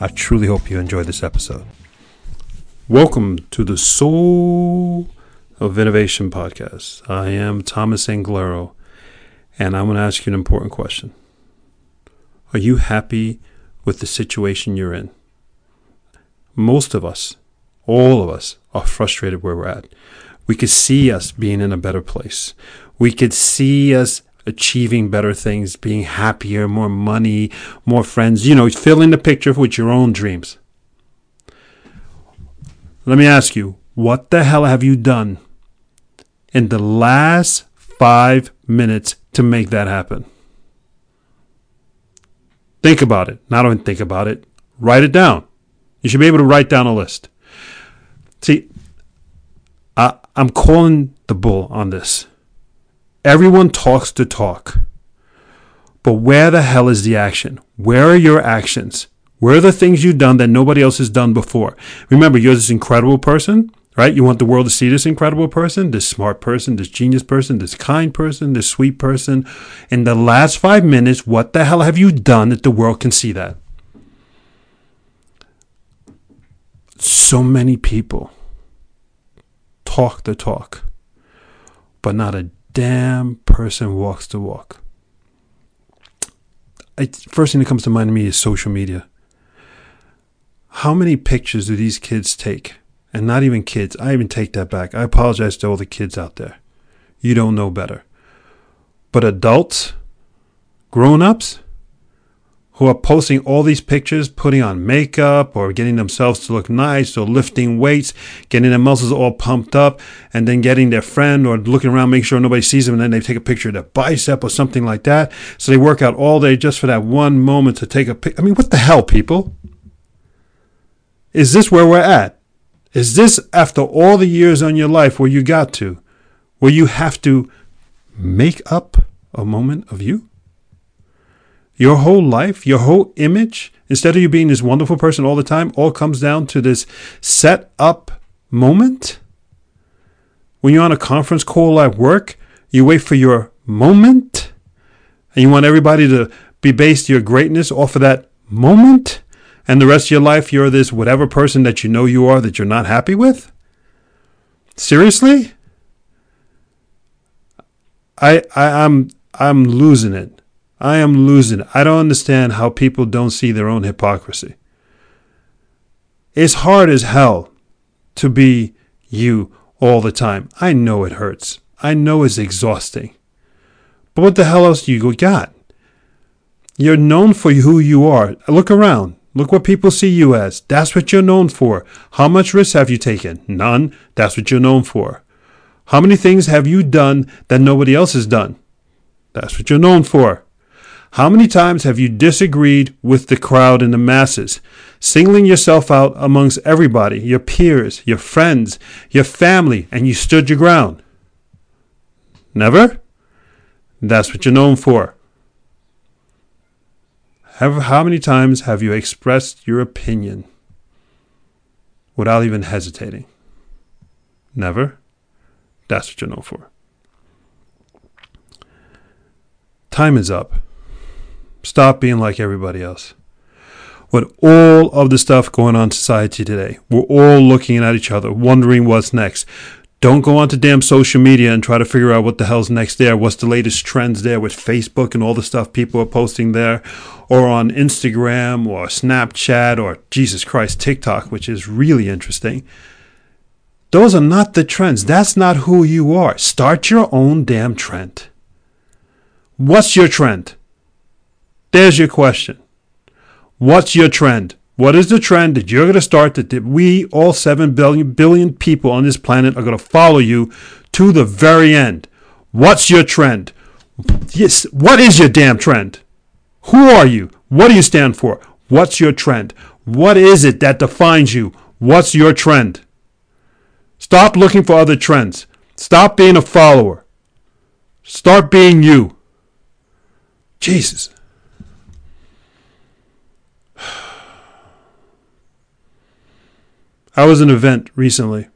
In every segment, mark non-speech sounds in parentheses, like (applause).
I truly hope you enjoy this episode. Welcome to the Soul of Innovation podcast. I am Thomas Anglero, and I'm going to ask you an important question. Are you happy with the situation you're in? Most of us, all of us, are frustrated where we're at. We could see us being in a better place. We could see us achieving better things, being happier, more money, more friends, you know, fill in the picture with your own dreams. Let me ask you, what the hell have you done in the last five minutes to make that happen? Think about it. Not even think about it. Write it down. You should be able to write down a list. See, I, I'm calling the bull on this. Everyone talks the talk. But where the hell is the action? Where are your actions? Where are the things you've done that nobody else has done before? Remember, you're this incredible person, right? You want the world to see this incredible person, this smart person, this genius person, this kind person, this sweet person. In the last five minutes, what the hell have you done that the world can see that? So many people talk the talk, but not a damn person walks the walk. I, first thing that comes to mind to me is social media. How many pictures do these kids take? And not even kids. I even take that back. I apologize to all the kids out there. You don't know better. But adults, grown ups, who are posting all these pictures, putting on makeup or getting themselves to look nice or lifting weights, getting their muscles all pumped up, and then getting their friend or looking around, making sure nobody sees them, and then they take a picture of their bicep or something like that. So they work out all day just for that one moment to take a pic. I mean, what the hell, people? Is this where we're at? Is this after all the years on your life where you got to, where you have to make up a moment of you? Your whole life, your whole image, instead of you being this wonderful person all the time, all comes down to this set up moment. When you're on a conference call at work, you wait for your moment and you want everybody to be based your greatness off of that moment. And the rest of your life, you're this whatever person that you know you are that you're not happy with? Seriously? I, I I'm I'm losing it. I am losing. I don't understand how people don't see their own hypocrisy. It's hard as hell to be you all the time. I know it hurts. I know it's exhausting. But what the hell else do you got? You're known for who you are. Look around. Look what people see you as. That's what you're known for. How much risk have you taken? None. That's what you're known for. How many things have you done that nobody else has done? That's what you're known for. How many times have you disagreed with the crowd and the masses, singling yourself out amongst everybody, your peers, your friends, your family, and you stood your ground? Never? That's what you're known for. How many times have you expressed your opinion without even hesitating? Never? That's what you're known for. Time is up. Stop being like everybody else. With all of the stuff going on in society today, we're all looking at each other, wondering what's next. Don't go onto damn social media and try to figure out what the hell's next there. What's the latest trends there with Facebook and all the stuff people are posting there, or on Instagram or Snapchat or Jesus Christ, TikTok, which is really interesting. Those are not the trends. That's not who you are. Start your own damn trend. What's your trend? There's your question. What's your trend? What is the trend that you're going to start that we, all 7 billion, billion people on this planet, are going to follow you to the very end? What's your trend? Yes, what is your damn trend? Who are you? What do you stand for? What's your trend? What is it that defines you? What's your trend? Stop looking for other trends. Stop being a follower. Start being you. Jesus. I was an event recently,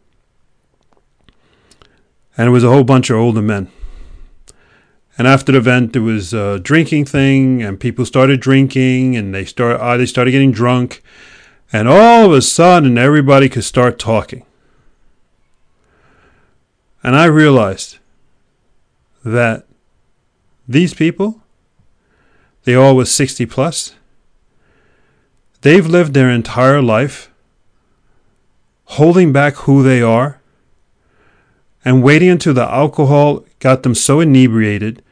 and it was a whole bunch of older men. And after the event, there was a drinking thing, and people started drinking, and they start uh, they started getting drunk, and all of a sudden, everybody could start talking. And I realized that these people, they all was 60 plus, they've lived their entire life holding back who they are and waiting until the alcohol got them so inebriated,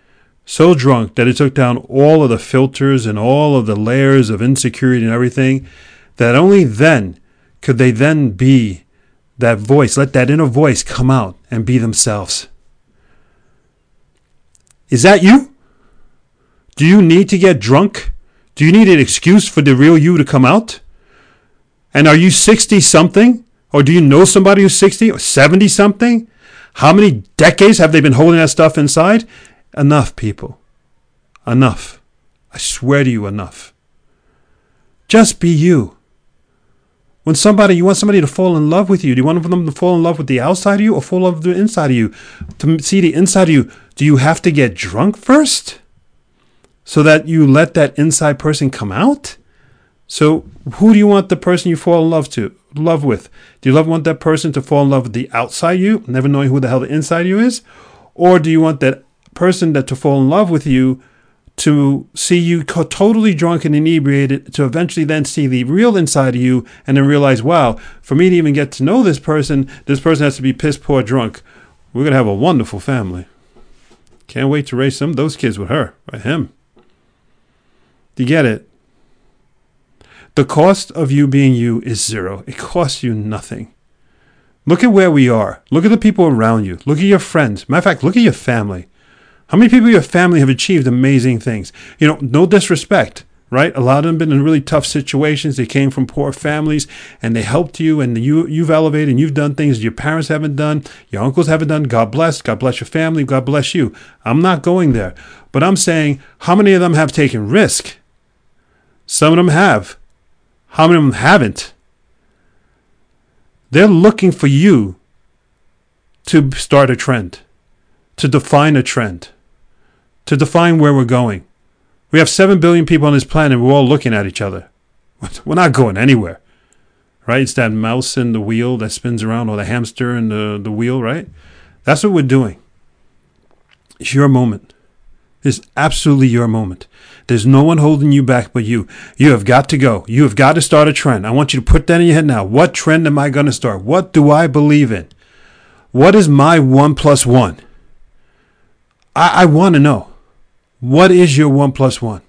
so drunk that it took down all of the filters and all of the layers of insecurity and everything, that only then could they then be that voice, let that inner voice come out and be themselves. Is that you? Do you need to get drunk? Do you need an excuse for the real you to come out? And are you 60 something? Or do you know somebody who's 60 or 70 something? How many decades have they been holding that stuff inside? Enough, people. Enough. I swear to you, enough. Just be you. When somebody, you want somebody to fall in love with you, do you want them to fall in love with the outside of you or fall in love with the inside of you? To see the inside of you, do you have to get drunk first? So that you let that inside person come out? So who do you want the person you fall in love to love with? Do you love want that person to fall in love with the outside you, never knowing who the hell the inside you is? Or do you want that person that to fall in love with you to see you totally drunk and inebriated to eventually then see the real inside of you and then realize, wow, for me to even get to know this person, this person has to be piss poor drunk. We're going to have a wonderful family. Can't wait to raise some those kids with her, with him. Do you get it? The cost of you being you is zero. It costs you nothing. Look at where we are. Look at the people around you. Look at your friends. Matter of fact, look at your family. How many people in your family have achieved amazing things? You know, no disrespect, right? A lot of them been in really tough situations. They came from poor families and they helped you and you you've elevated and you've done things your parents haven't done, your uncles haven't done. God bless. God bless your family. God bless you. I'm not going there. But I'm saying how many of them have taken risk? Some of them have. How many of them haven't? They're looking for you to start a trend, to define a trend to define where we're going. We have 7 billion people on this planet. We're all looking at each other. (laughs) We're not going anywhere. Right? It's that mouse in the wheel that spins around, or the hamster in the, the wheel, right? That's what we're doing. It's your moment. It's absolutely your moment. There's no one holding you back but you. You have got to go. You have got to start a trend. I want you to put that in your head now. What trend am I going to start? What do I believe in? What is my one plus one? I, I want to know. What is your one plus one?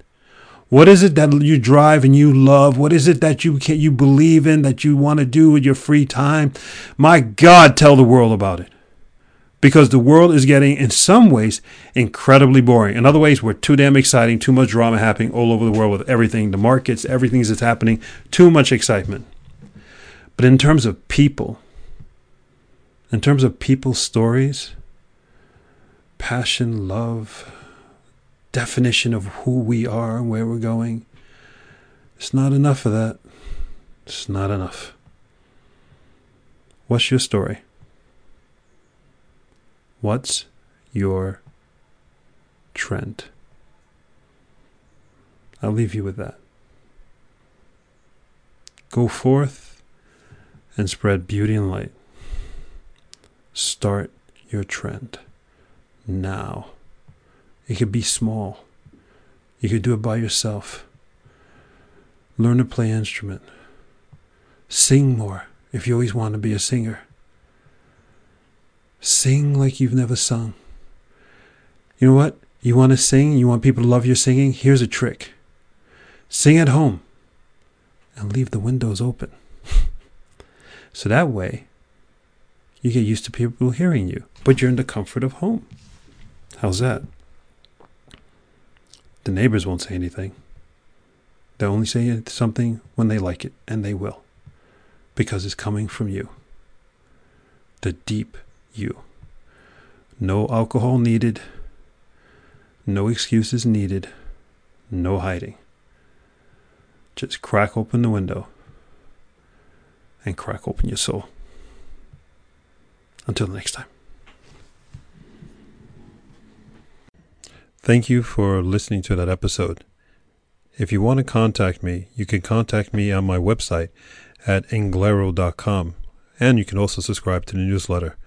What is it that you drive and you love? What is it that you can, you believe in that you want to do with your free time? My God, tell the world about it. Because the world is getting, in some ways, incredibly boring. In other ways, we're too damn exciting, too much drama happening all over the world with everything, the markets, everything that's happening, too much excitement. But in terms of people, in terms of people's stories, passion, love, definition of who we are and where we're going. It's not enough of that. It's not enough. What's your story? What's your trend? I'll leave you with that. Go forth and spread beauty and light. Start your trend now. It could be small. You could do it by yourself. Learn to play instrument. Sing more if you always want to be a singer. Sing like you've never sung. You know what? You want to sing? You want people to love your singing? Here's a trick sing at home and leave the windows open. (laughs) so that way, you get used to people hearing you, but you're in the comfort of home. How's that? The neighbors won't say anything. They'll only say something when they like it, and they will. Because it's coming from you. The deep you. No alcohol needed. No excuses needed. No hiding. Just crack open the window and crack open your soul. Until next time. Thank you for listening to that episode. If you want to contact me, you can contact me on my website at anglero.com, and you can also subscribe to the newsletter.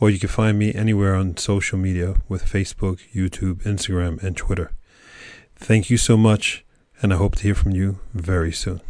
Or you can find me anywhere on social media with Facebook, YouTube, Instagram, and Twitter. Thank you so much, and I hope to hear from you very soon.